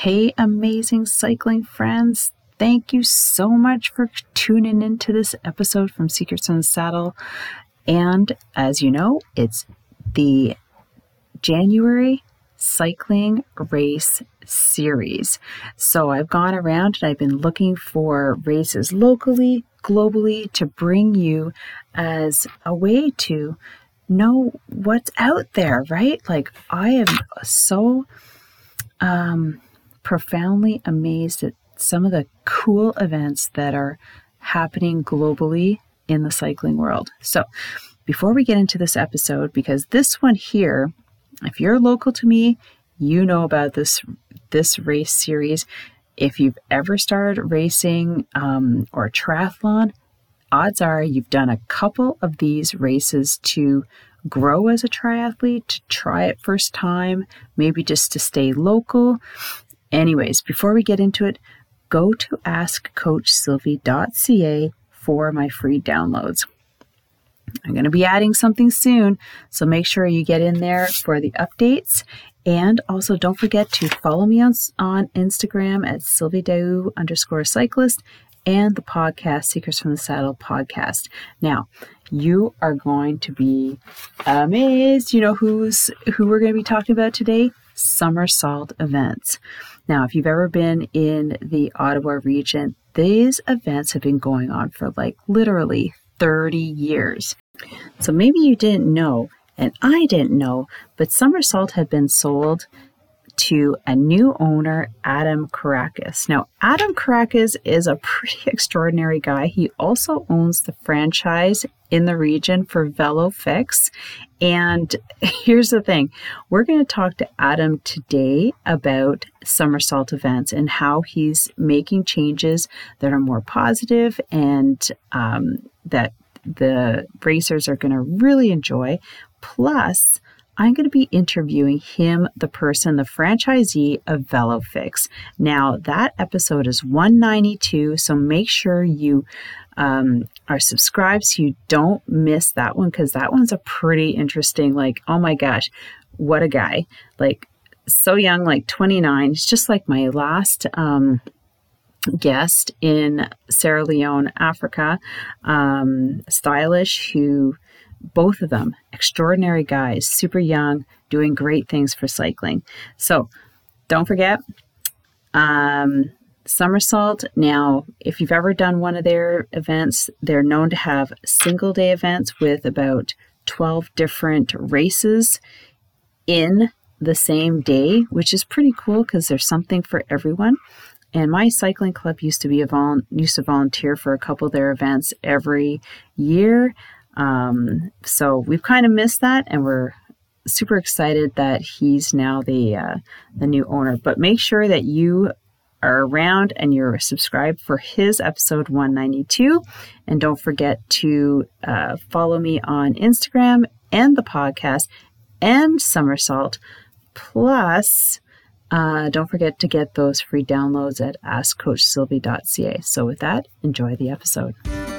Hey, amazing cycling friends. Thank you so much for tuning into this episode from Secrets in the Saddle. And as you know, it's the January cycling race series. So I've gone around and I've been looking for races locally, globally to bring you as a way to know what's out there, right? Like I am so um, profoundly amazed at some of the cool events that are happening globally in the cycling world. So before we get into this episode, because this one here, if you're local to me, you know about this this race series. If you've ever started racing um, or triathlon, odds are you've done a couple of these races to grow as a triathlete, to try it first time, maybe just to stay local. Anyways, before we get into it, go to askcoachsylvie.ca for my free downloads. I'm going to be adding something soon, so make sure you get in there for the updates. And also, don't forget to follow me on, on Instagram at Sylvie Daou underscore cyclist and the podcast Secrets from the Saddle podcast. Now, you are going to be amazed. You know who's who we're going to be talking about today? Somersault events. Now, if you've ever been in the Ottawa region, these events have been going on for like literally 30 years. So maybe you didn't know, and I didn't know, but Somersault had been sold to a new owner, Adam Caracas. Now, Adam Caracas is a pretty extraordinary guy. He also owns the franchise in the region for VeloFix. And here's the thing we're going to talk to Adam today about somersault events and how he's making changes that are more positive and um, that the racers are going to really enjoy. Plus, I'm going to be interviewing him, the person, the franchisee of VeloFix. Now, that episode is 192, so make sure you um, are subscribed so you don't miss that one because that one's a pretty interesting, like, oh my gosh, what a guy. Like, so young, like 29. It's just like my last. Um, guest in Sierra Leone, Africa, um, stylish, who both of them extraordinary guys, super young, doing great things for cycling. So don't forget, um, Somersault. Now, if you've ever done one of their events, they're known to have single day events with about 12 different races in the same day, which is pretty cool because there's something for everyone. And my cycling club used to be a vol- used to volunteer for a couple of their events every year. Um, so we've kind of missed that, and we're super excited that he's now the uh, the new owner. But make sure that you are around and you're subscribed for his episode 192. And don't forget to uh, follow me on Instagram and the podcast and Somersault. Plus, uh, don't forget to get those free downloads at askcoachsylvie.ca. So, with that, enjoy the episode.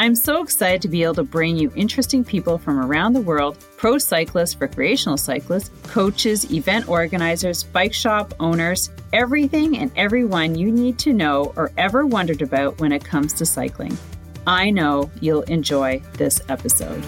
I'm so excited to be able to bring you interesting people from around the world pro cyclists, recreational cyclists, coaches, event organizers, bike shop owners, everything and everyone you need to know or ever wondered about when it comes to cycling. I know you'll enjoy this episode.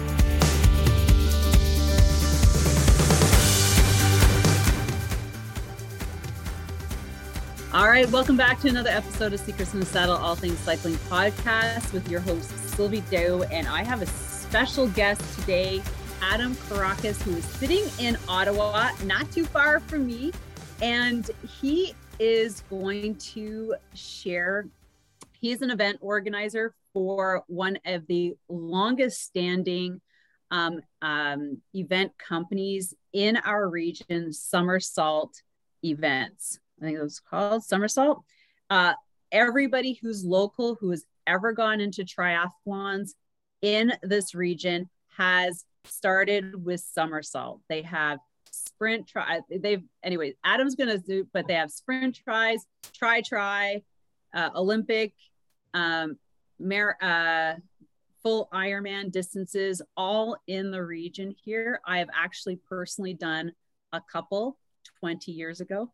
All right, welcome back to another episode of Secrets in the Saddle, All Things Cycling podcast with your host, Sylvie. And I have a special guest today, Adam Caracas, who is sitting in Ottawa, not too far from me. And he is going to share, he's an event organizer for one of the longest standing um, um, event companies in our region, Somersault Events. I think it was called Somersault. Uh, everybody who's local, who has ever gone into triathlons in this region has started with somersault. They have sprint try. They've anyway. Adam's gonna do, but they have sprint tries, try try, uh, Olympic, um, mar- uh, full Ironman distances, all in the region here. I have actually personally done a couple 20 years ago.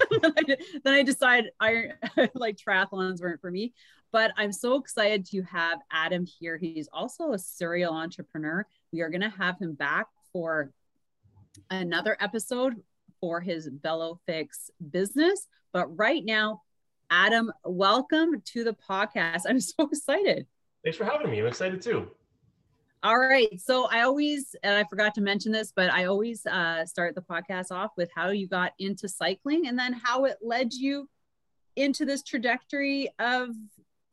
then I decided I like triathlons weren't for me. But I'm so excited to have Adam here. He's also a serial entrepreneur. We are going to have him back for another episode for his VeloFix business. But right now, Adam, welcome to the podcast. I'm so excited. Thanks for having me. I'm excited too. All right. So I always, and I forgot to mention this, but I always uh, start the podcast off with how you got into cycling and then how it led you into this trajectory of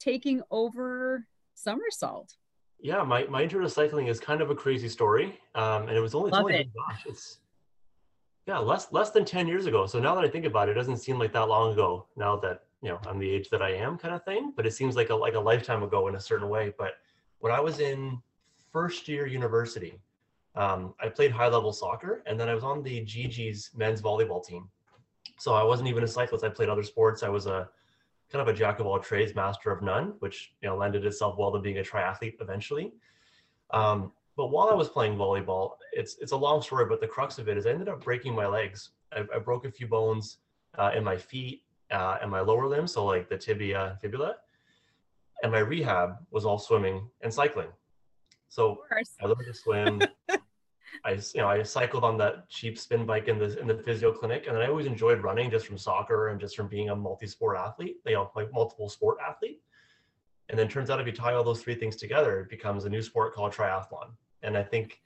taking over somersault. Yeah, my, my intro to cycling is kind of a crazy story. Um, and it was only, Love only it. gosh, it's yeah, less less than 10 years ago. So now that I think about it, it doesn't seem like that long ago now that you know I'm the age that I am kind of thing. But it seems like a like a lifetime ago in a certain way. But when I was in first year university, um, I played high level soccer and then I was on the Gee-Gees men's volleyball team. So I wasn't even a cyclist. I played other sports. I was a kind of a jack of all trades, master of none, which you know lended itself well to being a triathlete eventually. Um, but while I was playing volleyball, it's it's a long story, but the crux of it is I ended up breaking my legs. I, I broke a few bones uh, in my feet uh, and my lower limbs, so like the tibia, fibula, and my rehab was all swimming and cycling. So I learned to swim. I you know I cycled on that cheap spin bike in the in the physio clinic, and then I always enjoyed running just from soccer and just from being a multi-sport athlete, you know, like multiple sport athlete. And then turns out if you tie all those three things together, it becomes a new sport called triathlon. And I think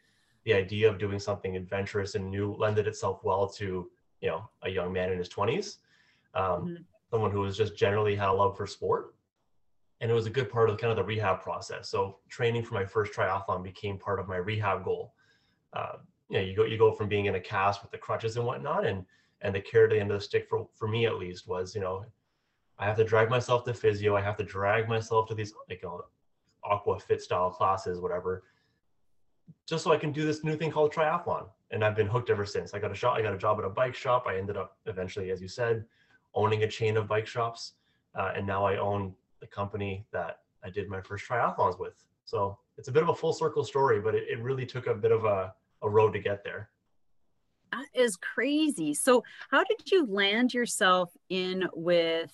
the idea of doing something adventurous and new lended itself well to you know a young man in his 20s, um, mm-hmm. someone who was just generally had a love for sport and it was a good part of kind of the rehab process. So training for my first triathlon became part of my rehab goal. Uh, you know, you go you go from being in a cast with the crutches and whatnot, and and the carrot at the end of the stick for for me at least was you know, I have to drag myself to physio. I have to drag myself to these like you know, aqua fit style classes, whatever, just so I can do this new thing called triathlon. And I've been hooked ever since. I got a shot. I got a job at a bike shop. I ended up eventually, as you said, owning a chain of bike shops, uh, and now I own the company that I did my first triathlons with. So it's a bit of a full circle story, but it, it really took a bit of a, a road to get there. That is crazy. So, how did you land yourself in with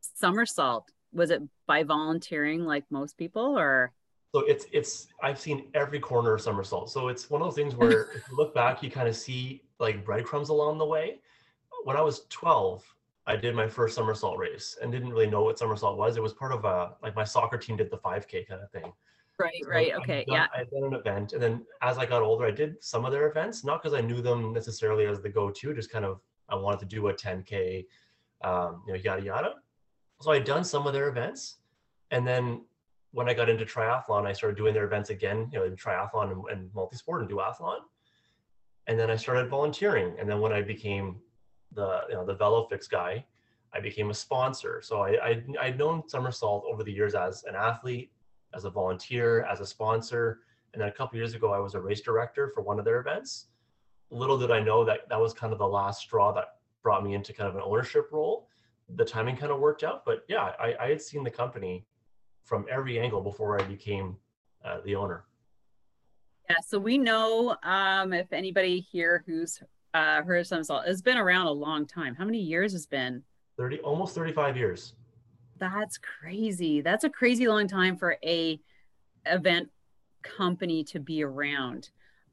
somersault? Was it by volunteering like most people or? So it's it's I've seen every corner of somersault. So it's one of those things where if you look back, you kind of see like breadcrumbs along the way. When I was 12, I did my first somersault race and didn't really know what somersault was. It was part of a like my soccer team did the 5K kind of thing. Right, so right, okay, done, yeah. I did an event, and then as I got older, I did some of their events, not because I knew them necessarily as the go-to, just kind of I wanted to do a 10K, um, you know, yada yada. So I had done some of their events, and then when I got into triathlon, I started doing their events again, you know, in triathlon and, and multi-sport and duathlon. And then I started volunteering, and then when I became the you know the VeloFix guy, I became a sponsor. So I, I I'd known Somersault over the years as an athlete, as a volunteer, as a sponsor, and then a couple years ago I was a race director for one of their events. Little did I know that that was kind of the last straw that brought me into kind of an ownership role. The timing kind of worked out, but yeah, I, I had seen the company from every angle before I became uh, the owner. Yeah, so we know um, if anybody here who's uh, heard of Somersault. It's been around a long time. How many years has been? 30, almost 35 years. That's crazy. That's a crazy long time for a event company to be around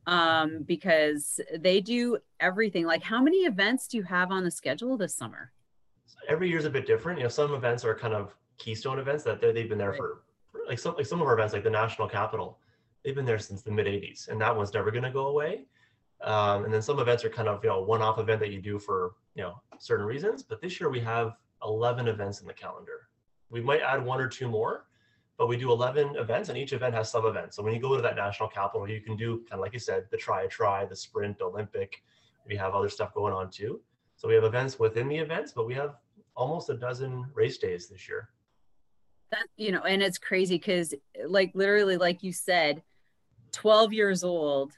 um, because they do everything. Like, how many events do you have on the schedule this summer? Every year is a bit different. You know, some events are kind of keystone events that they've been there right. for, for, like some like some of our events, like the National Capital. They've been there since the mid '80s, and that one's never going to go away. Um, and then some events are kind of you know one-off event that you do for you know certain reasons. But this year we have 11 events in the calendar. We might add one or two more, but we do 11 events, and each event has sub events. So when you go to that national capital, you can do kind of like you said, the try a try, the sprint, Olympic. We have other stuff going on too. So we have events within the events, but we have almost a dozen race days this year. that you know and it's crazy because like literally like you said 12 years old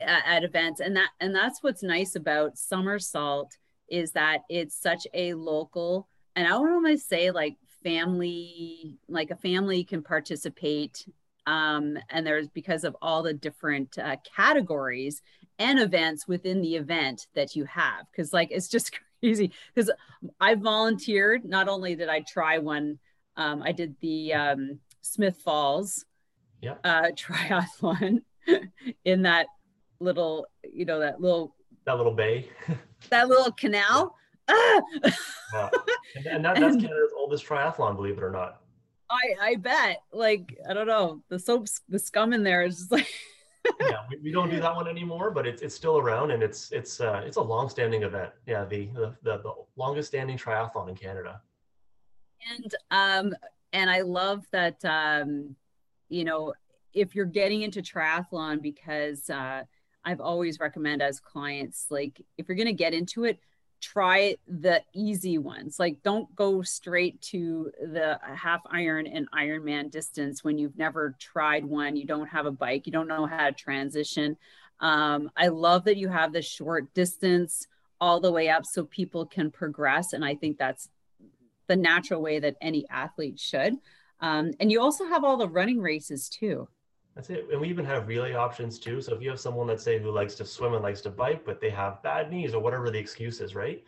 at, at, events and that and that's what's nice about Somersault is that it's such a local and i don't want to say like family like a family can participate um, and there's because of all the different uh, categories and events within the event that you have because like it's just crazy because i volunteered not only did i try one um, I did the um, Smiths Falls yeah. uh, triathlon in that little, you know, that little that little bay, that little canal. Ah! yeah. And, and that, that's and, Canada's oldest triathlon, believe it or not. I I bet. Like I don't know, the soaps, the scum in there is just like. yeah, we, we, don't do that one anymore, but it's it's still around and it's it's uh, it's a long-standing event. Yeah, the, the the the longest standing triathlon in Canada and um and i love that um you know if you're getting into triathlon because uh i've always recommend as clients like if you're going to get into it try the easy ones like don't go straight to the half iron and ironman distance when you've never tried one you don't have a bike you don't know how to transition um, i love that you have the short distance all the way up so people can progress and i think that's the natural way that any athlete should. Um, and you also have all the running races too. That's it. And we even have relay options too. So if you have someone, let's say, who likes to swim and likes to bike, but they have bad knees or whatever the excuse is, right?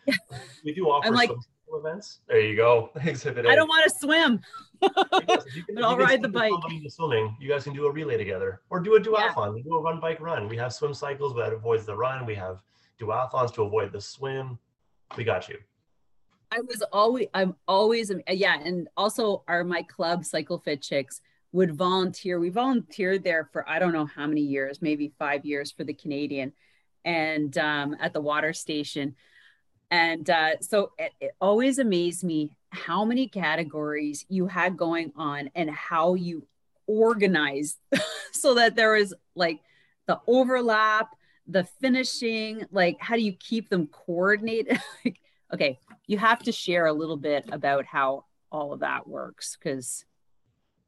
we do offer like, events. There you go. Exhibit I don't want to swim. yes, can, but I'll ride the bike. The swimming, you guys can do a relay together or do a duathlon. Yeah. do a run, bike, run. We have swim cycles that avoids the run. We have duathlons to avoid the swim. We got you. I was always, I'm always, yeah. And also, are my club, Cycle Fit Chicks, would volunteer. We volunteered there for I don't know how many years, maybe five years for the Canadian, and um, at the water station. And uh, so it, it always amazed me how many categories you had going on and how you organized so that there was like the overlap, the finishing, like how do you keep them coordinated? like, okay, you have to share a little bit about how all of that works because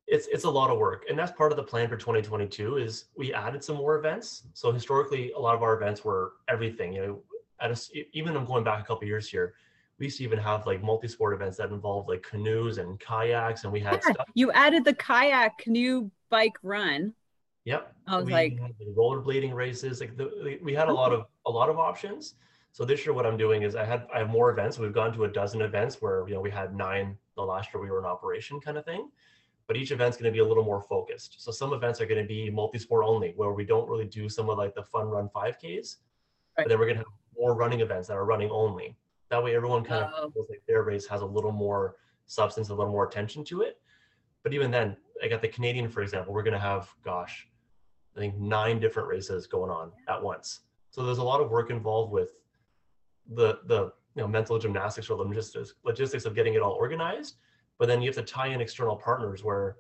it's it's a lot of work and that's part of the plan for 2022 is we added some more events so historically a lot of our events were everything you know at a, even i'm going back a couple years here we used to even have like multi-sport events that involved like canoes and kayaks and we had yeah, stuff. you added the kayak canoe bike run yep i was we like rollerblading races like the, we had a lot oh. of a lot of options so this year, what I'm doing is I had I have more events. We've gone to a dozen events where you know we had nine the last year we were in operation, kind of thing. But each event's going to be a little more focused. So some events are going to be multi-sport only, where we don't really do some of like the fun run 5Ks. Right. But then we're going to have more running events that are running only. That way, everyone kind oh. of feels like their race has a little more substance, a little more attention to it. But even then, I got the Canadian, for example, we're going to have, gosh, I think nine different races going on at once. So there's a lot of work involved with the the you know mental gymnastics or logistics logistics of getting it all organized but then you have to tie in external partners where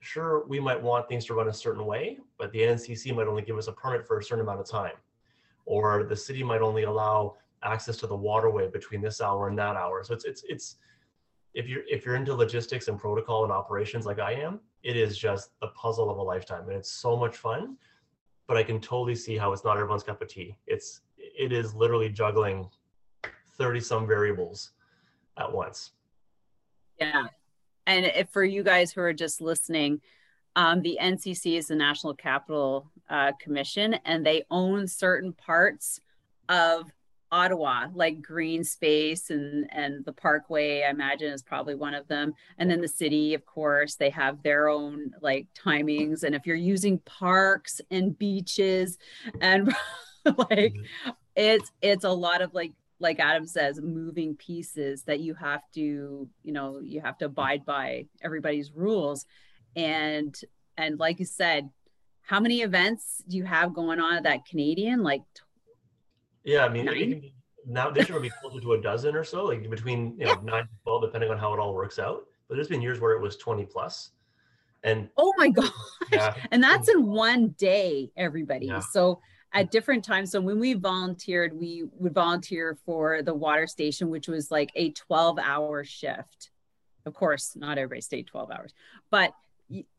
sure we might want things to run a certain way but the ncc might only give us a permit for a certain amount of time. Or the city might only allow access to the waterway between this hour and that hour. So it's it's it's if you're if you're into logistics and protocol and operations like i am it is just the puzzle of a lifetime and it's so much fun but i can totally see how it's not everyone's cup of tea. It's it is literally juggling 30 some variables at once. Yeah. And if for you guys who are just listening, um, the NCC is the National Capital uh, Commission, and they own certain parts of Ottawa, like green space and and the Parkway. I imagine is probably one of them, and then the city, of course, they have their own like timings. And if you're using parks and beaches, and like mm-hmm. it's it's a lot of like like Adam says, moving pieces that you have to, you know, you have to abide by everybody's rules. And and like you said, how many events do you have going on at that Canadian? Like Yeah, I mean be, now this year will be closer to a dozen or so, like between you know yeah. nine to twelve, depending on how it all works out. But there's been years where it was 20 plus. And oh my gosh. Yeah. And that's in one day, everybody. Yeah. So at different times. So when we volunteered, we would volunteer for the water station, which was like a 12 hour shift. of course, not everybody stayed 12 hours, but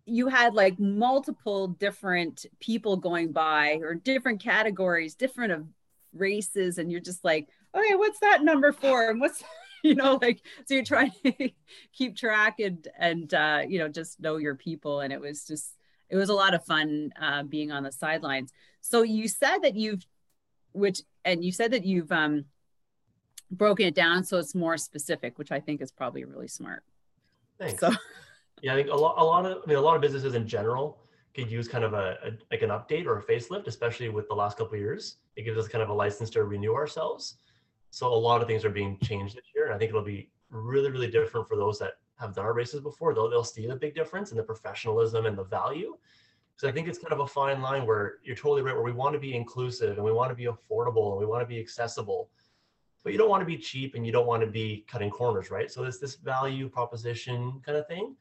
you had like multiple different people going by or different categories, different of races, and you're just like, okay, what's that number for? And what's you know, like so you're trying to keep track and and uh, you know, just know your people. And it was just it was a lot of fun uh, being on the sidelines. So you said that you've which and you said that you've um broken it down so it's more specific, which I think is probably really smart. Thanks. So yeah, I think a lot, a lot of, I mean, a lot of businesses in general could use kind of a, a like an update or a facelift, especially with the last couple of years. It gives us kind of a license to renew ourselves. So a lot of things are being changed this year, and I think it'll be really, really different for those that have done our races before. They'll they'll see the big difference in the professionalism and the value. So I think it's kind of a fine line where you're totally right, where we want to be inclusive and we want to be affordable and we want to be accessible but you don't want to be cheap and you don't want to be cutting corners, right? So there's this value proposition kind of thing.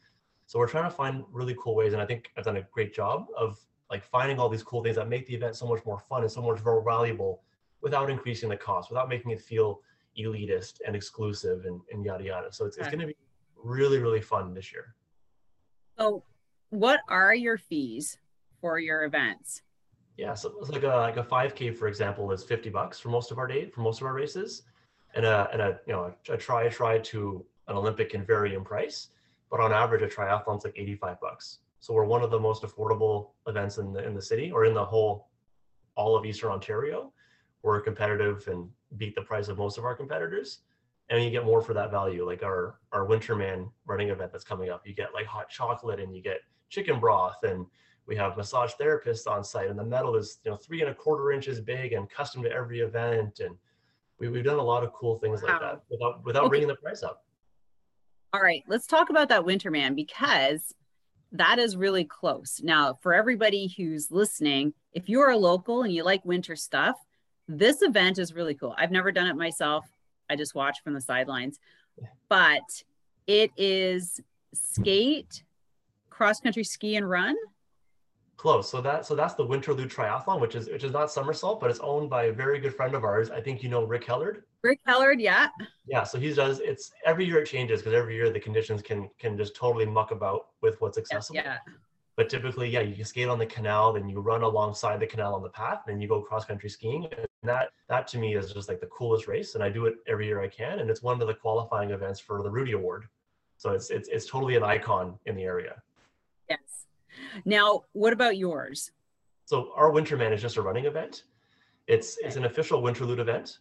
So we're trying to find really cool ways, and I think I've done a great job of like finding all these cool things that make the event so much more fun and so much more valuable without increasing the cost, without making it feel elitist and exclusive and, and yada yada. So it's, it's going to be really, really fun this year. So what are your fees for your events? Yeah, so it's like a like a 5K, for example, is 50 bucks for most of our day, for most of our races. And a, and a you know, a try try to an Olympic can vary in price but on average a triathlon's like 85 bucks. So we're one of the most affordable events in the in the city or in the whole all of Eastern Ontario. We're competitive and beat the price of most of our competitors. And you get more for that value, like our our Winterman running event that's coming up. You get like hot chocolate and you get chicken broth and we have massage therapists on site and the metal is you know three and a quarter inches big and custom to every event and we, we've done a lot of cool things wow. like that without without okay. bringing the price up all right, let's talk about that Winterman because that is really close. Now, for everybody who's listening, if you're a local and you like winter stuff, this event is really cool. I've never done it myself. I just watch from the sidelines. But it is skate, cross country ski and run Close. So that so that's the Winterlude Triathlon, which is which is not somersault, but it's owned by a very good friend of ours. I think you know Rick Hellard. Rick Hellard, yeah. Yeah. So he does. It's every year it changes because every year the conditions can can just totally muck about with what's accessible. Yeah. But typically, yeah, you can skate on the canal, then you run alongside the canal on the path, then you go cross country skiing. And that that to me is just like the coolest race, and I do it every year I can. And it's one of the qualifying events for the Rudy Award. So it's it's it's totally an icon in the area. Yes. Now, what about yours? So our Winterman is just a running event. It's it's an official Winterlude event,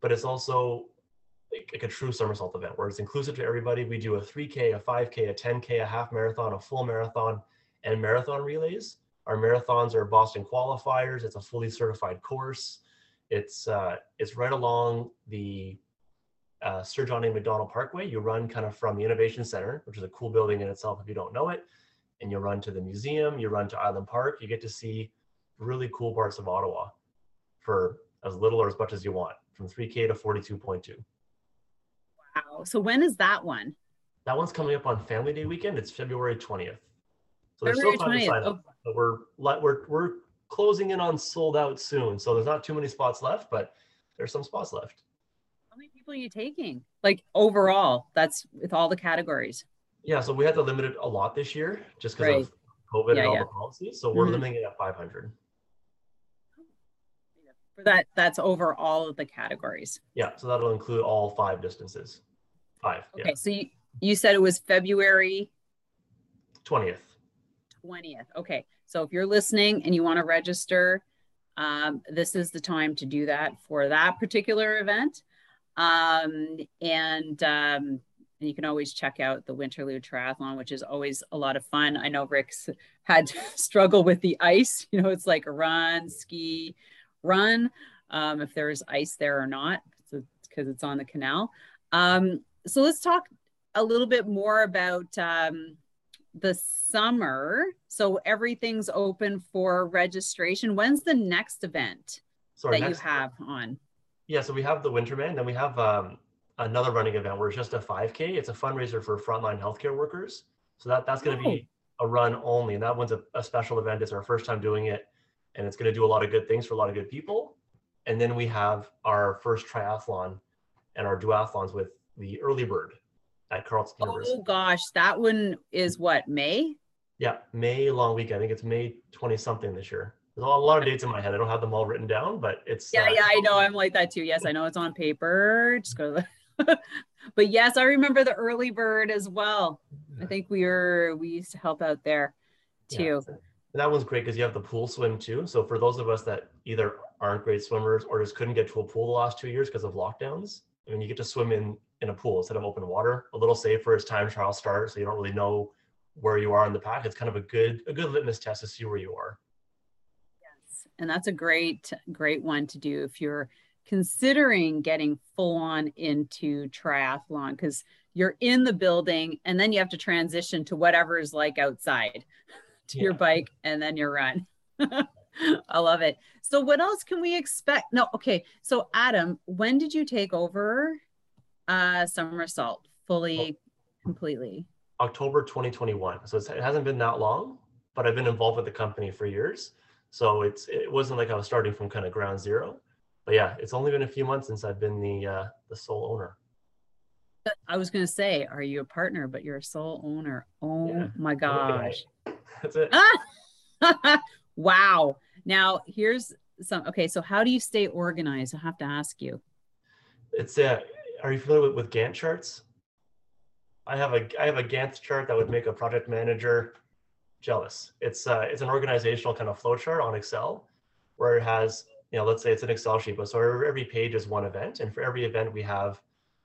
but it's also like, like a true somersault event where it's inclusive to everybody. We do a 3K, a 5K, a 10K, a half marathon, a full marathon, and marathon relays. Our marathons are Boston qualifiers. It's a fully certified course. It's uh, it's right along the uh, Sir John A. Macdonald Parkway. You run kind of from the Innovation Center, which is a cool building in itself if you don't know it, and you run to the museum, you run to Island Park, you get to see really cool parts of Ottawa for as little or as much as you want, from 3K to 42.2. Wow. So when is that one? That one's coming up on Family Day weekend. It's February 20th. So there's February still time 20th. to sign up. But we're we're we're closing in on sold out soon. So there's not too many spots left, but there's some spots left. How many people are you taking? Like overall, that's with all the categories. Yeah, so we had to limit it a lot this year just because right. of COVID yeah, and all yeah. the policies. So we're mm-hmm. limiting it at 500. For that, that's over all of the categories. Yeah, so that'll include all five distances. Five. Okay, yeah. so you, you said it was February 20th. 20th. Okay, so if you're listening and you want to register, um, this is the time to do that for that particular event. Um, and um, and you can always check out the Winterlude Triathlon, which is always a lot of fun. I know Rick's had to struggle with the ice. You know, it's like run, ski, run, um, if there's ice there or not, because it's on the canal. Um, so let's talk a little bit more about um, the summer. So everything's open for registration. When's the next event that next, you have on? Yeah, so we have the Winterman, then we have um, another running event where it's just a 5K. It's a fundraiser for frontline healthcare workers. So that that's going to oh. be a run only, and that one's a, a special event. It's our first time doing it, and it's going to do a lot of good things for a lot of good people. And then we have our first triathlon and our duathlons with the early bird. At Carleton University. Oh gosh, that one is what May. Yeah, May long weekend. I think it's May 20 something this year. There's a lot of dates in my head. I don't have them all written down, but it's Yeah, uh, yeah, I know. I'm like that too. Yes, I know it's on paper. Just go. to the- but yes, I remember the early bird as well. I think we were we used to help out there yeah. too. And that one's great because you have the pool swim too. So for those of us that either aren't great swimmers or just couldn't get to a pool the last two years because of lockdowns, I mean, you get to swim in in a pool instead of open water. A little safer as time trial starts, so you don't really know where you are in the pack. It's kind of a good a good litmus test to see where you are. Yes. And that's a great, great one to do if you're considering getting full on into triathlon because you're in the building and then you have to transition to whatever is like outside to your bike and then your run. I love it. So, what else can we expect? No, okay. So, Adam, when did you take over uh, Somersault fully, completely? October 2021. So it hasn't been that long, but I've been involved with the company for years. So it's it wasn't like I was starting from kind of ground zero. But yeah, it's only been a few months since I've been the uh, the sole owner. I was going to say, are you a partner, but you're a sole owner? Oh Yeah. my I'm looking at gosh. That's it. wow. Now, here's some. Okay, so how do you stay organized? I have to ask you. It's uh, are you familiar with, with Gantt charts? I have a I have a Gantt chart that would make a project manager jealous. It's uh, it's an organizational kind of flow chart on Excel where it has you know let's say it's an Excel sheet, but so every page is one event, and for every event we have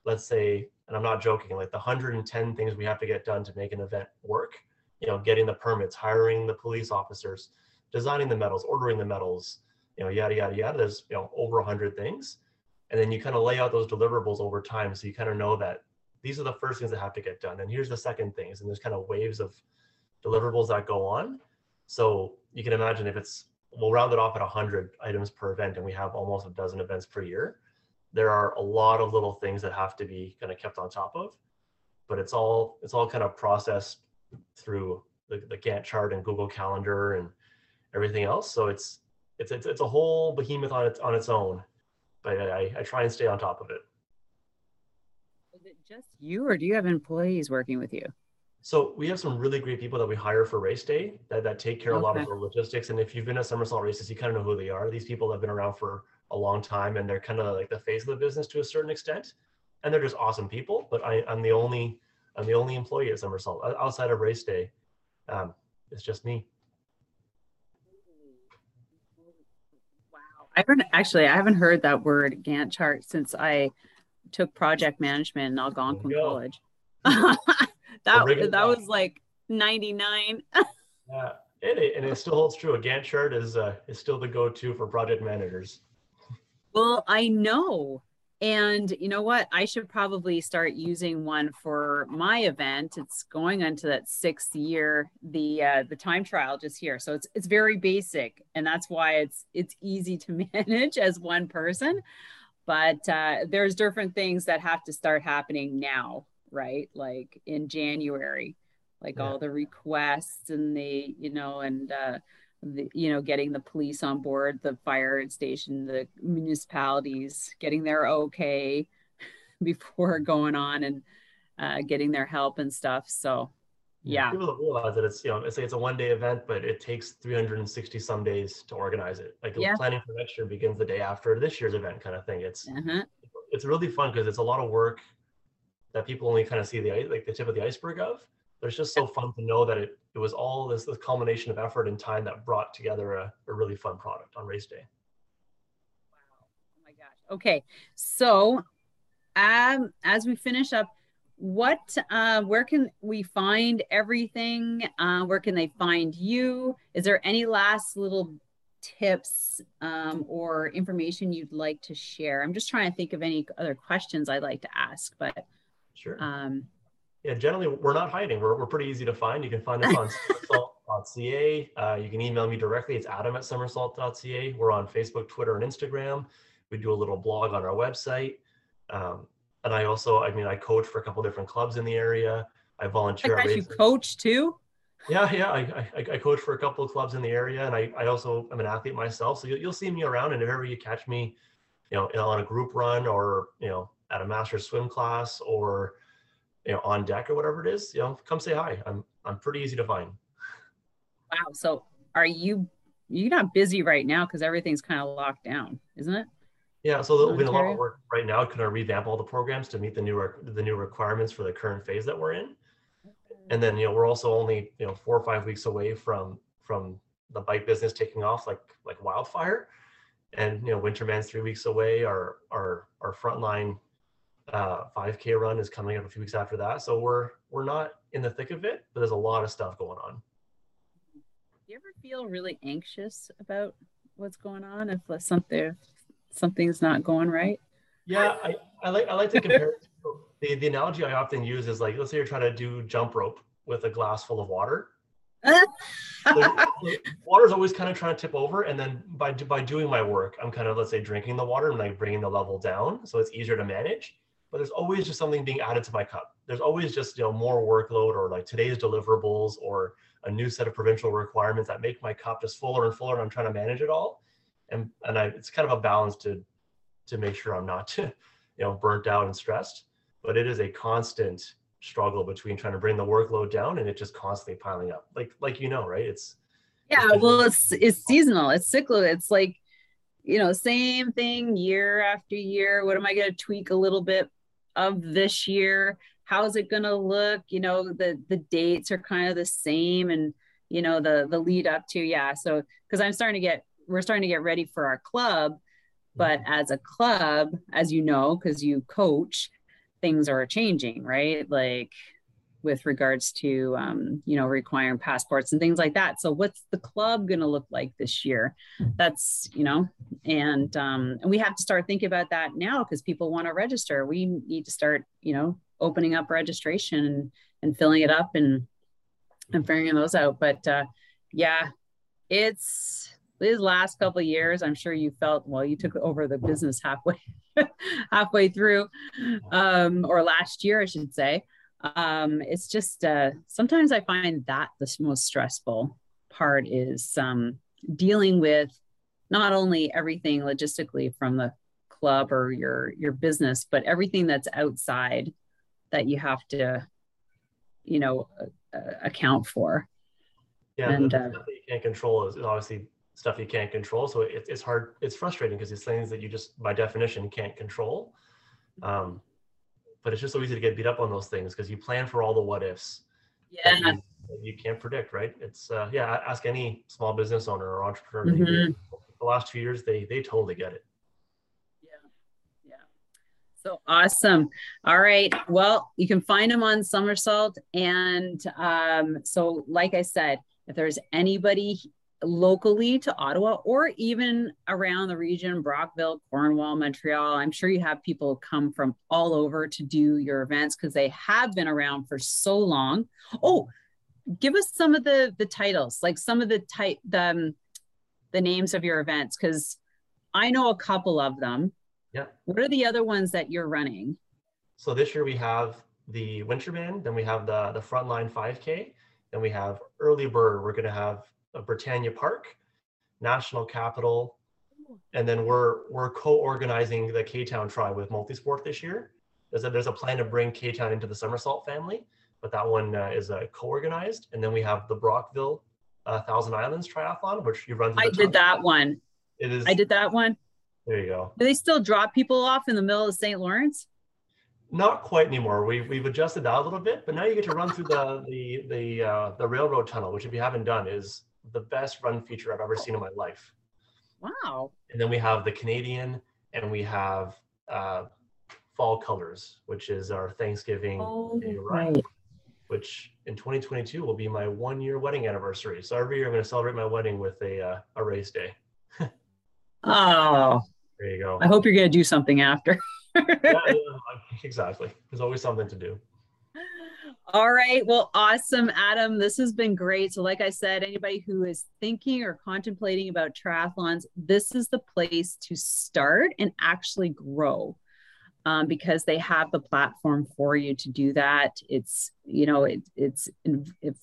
let's say, and I'm not joking, like the 110 things we have to get done to make an event work. You know, getting the permits, hiring the police officers, designing the medals, ordering the medals, you know, yada yada yada. There's you know over 100 things and then you kind of lay out those deliverables over time so you kind of know that these are the first things that have to get done. And here's the second things and there's kind of waves of deliverables that go on. So you can imagine if it's we'll round it off at 100 items per event and we have almost a dozen events per year. There are a lot of little things that have to be kind of kept on top of but it's all it's all kind of processed through the, the gantt chart and google calendar and everything else. So it's it's it's, it's a whole behemoth on its on its own but I, I try and stay on top of it. Is it just you, or do you have employees working with you? So we have some really great people that we hire for race day that, that take care of a lot of the logistics. And if you've been at somersault races, you kind of know who they are. These people have been around for a long time and they're kind of like the face of the business to a certain extent. And they're just awesome people. But I, I'm the only I'm the only employee at somersault outside of race day. Um, it's just me. I haven't actually I haven't heard that word Gantt chart since I took project management in Algonquin go. College. That that back. was like 99. Yeah, and it, and it still holds true. A Gantt chart is uh, is still the go-to for project managers. Well, I know. And you know what? I should probably start using one for my event. It's going on to that sixth year, the uh, the time trial just here. So it's it's very basic, and that's why it's it's easy to manage as one person. But uh, there's different things that have to start happening now, right? Like in January, like Yeah. all the requests and the you know and uh, the, you know, getting the police on board, the fire station, the municipalities, getting their okay before going on and uh, getting their help and stuff. So, yeah, People don't realize that it's, you know, it's, it's a one day event, but it takes 360 some days to organize it. Like Yeah. planning for next year begins the day after this year's event kind of thing. It's, uh-huh. it's really fun because it's a lot of work that people only kind of see the, like the tip of the iceberg of, but it's just so fun to know that it, it was all this, this culmination of effort and time that brought together a, a really fun product on race day. Oh my gosh. Okay. So, um, as we finish up, what, uh, where can we find everything? Uh, where can they find you? Is there any last little tips um, or information you'd like to share? I'm just trying to think of any other questions I'd like to ask, but Sure. um, Yeah, generally we're not hiding. We're, we're pretty easy to find. You can find us on somersault.ca. Uh, you can email me directly. It's adam at somersault.ca. We're on Facebook, Twitter, and Instagram. We do a little blog on our website. Um, and I also, I mean, I coach for a couple different clubs in the area. I I volunteer. guess you coach too. Yeah, yeah. I, I, I coach for a couple of clubs in the area, and I, I also am an athlete myself. So you'll, you'll see me around, and if ever you catch me, you know, on a group run or you know at a master swim class or you know on deck or whatever it is, you know, come say hi. I'm I'm pretty easy to find. Wow. So are you you're not busy right now because everything's kind of locked down, isn't it? Yeah, so there'll be a lot of work right now, kind of revamp all the programs to meet the new the new requirements for the current phase that we're in. And then you know we're also only you know four or five weeks away from from the bike business taking off like like wildfire, and you know Winterman's three weeks away. Our our our frontline uh, 5K run is coming up a few weeks after that. So we're we're not in the thick of it, but there's a lot of stuff going on. Do you ever feel really anxious about what's going on if something something's not going right? Yeah, I, I like I like to compare the, the analogy I often use is like let's say you're trying to do jump rope with a glass full of water. water is always kind of trying to tip over, and then by by doing my work, I'm kind of let's say drinking the water and like bringing the level down, so it's easier to manage. But there's always just something being added to my cup. There's always just you know more workload or like today's deliverables or a new set of provincial requirements that make my cup just fuller and fuller, and I'm trying to manage it all and and I, it's kind of a balance to to make sure I'm not you know burnt out and stressed. But it is a constant struggle between trying to bring the workload down and it just constantly piling up. Like like you know, right? It's yeah. It's well, it's it's seasonal. It's cyclical. It's like you know, same thing year after year. What am I going to tweak a little bit of this year? How's it going to look? You know, the the dates are kind of the same, and you know the the lead up to yeah. So because I'm starting to get we're starting to get ready for our club but mm-hmm. as a club as you know because you coach things are changing right like with regards to um, you know requiring passports and things like that so what's the club going to look like this year that's you know and um, and we have to start thinking about that now because people want to register we need to start you know opening up registration and, and filling it up and and figuring those out but uh, yeah it's these last couple years, I'm sure you felt well. You took over the business halfway halfway through, um, or last year, I should say. Um, it's just uh, sometimes I find that the most stressful part is um, dealing with not only everything logistically from the club or your your business, but everything that's outside that you have to, you know, uh, account for. Yeah, and uh, you can't control is obviously stuff you can't control. So it, it's hard, it's frustrating because it's things that you just by definition can't control. Um, but it's just so easy to get beat up on those things because you plan for all the what ifs. Yeah. You, you, can't predict, right? It's uh, yeah. Ask any small business owner or entrepreneur. Mm-hmm. The last two years, they they totally get it. Yeah, yeah. So awesome. All right. Well, you can find them on Somersault, and um, so like I said, if there's anybody locally to Ottawa or even around the region, Brockville, Cornwall, Montreal. I'm sure you have people come from all over to do your events because they have been around for so long. Oh, give us some of the the titles, like some of the type the um, the names of your events because I know a couple of them. Yeah. What are the other ones that you're running? So this year we have the Winterman, then we have the the Frontline 5K, then we have Early Bird. We're going to have Britannia Park, National Capital, and then we're we're co-organizing the K-Town Tri with Multisport this year. There's a, there's a plan to bring K-Town into the Somersault family, but that one uh, is uh, co-organized. And then we have the Brockville uh, Thousand Islands Triathlon, which you run. I did that one. It is. I did that one. There you go. Do they still drop people off in the middle of St. Lawrence? Not quite anymore. We've we've adjusted that a little bit, but now you get to run through the the the uh, the railroad tunnel, which if you haven't done is the best run feature I've ever seen in my life. Wow. And then we have the Canadian and we have uh, Fall Colors, which is our Thanksgiving oh, run, right. which in 2022 will be my one year wedding anniversary. So every year I'm going to celebrate my wedding with a, uh, a race day. oh, there you go. I hope you're going to do something after. yeah, yeah, exactly. There's always something to do. All right. Well, awesome, Adam. This has been great. So, like I said, anybody who is thinking or contemplating about triathlons, this is the place to start and actually grow um, because they have the platform for you to do that. It's, you know, it, it's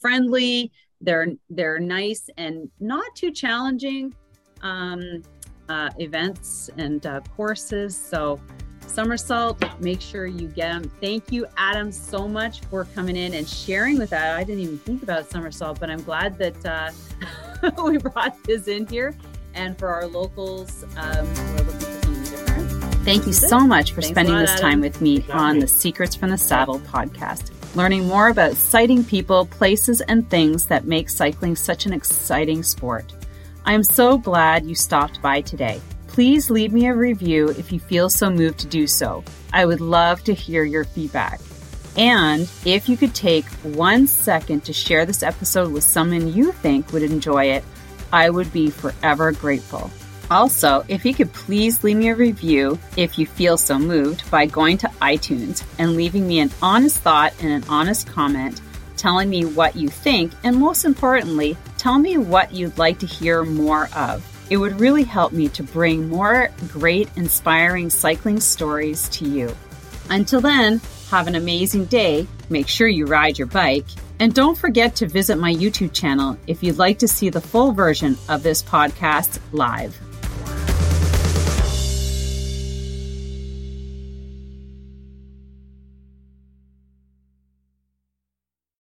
friendly. They're they're nice and not too challenging um, uh, events and uh, courses. So somersault. Make sure you get them. Thank you, Adam, so much for coming in and sharing with that. I didn't even think about somersault, but I'm glad that uh, we brought this in here. And for our locals, um, we're looking for something different. Thank you so much for Thanks spending lot, this Adam. time with me Thanks on me. the Secrets from the Saddle podcast, learning more about sighting people, places, and things that make cycling such an exciting sport. I am so glad you stopped by today. Please leave me a review if you feel so moved to do so. I would love to hear your feedback. And if you could take one second to share this episode with someone you think would enjoy it, I would be forever grateful. Also, if you could please leave me a review if you feel so moved by going to iTunes and leaving me an honest thought and an honest comment telling me what you think, and most importantly, tell me what you'd like to hear more of. It would really help me to bring more great, inspiring cycling stories to you. Until then, have an amazing day. Make sure you ride your bike. And don't forget to visit my YouTube channel if you'd like to see the full version of this podcast live.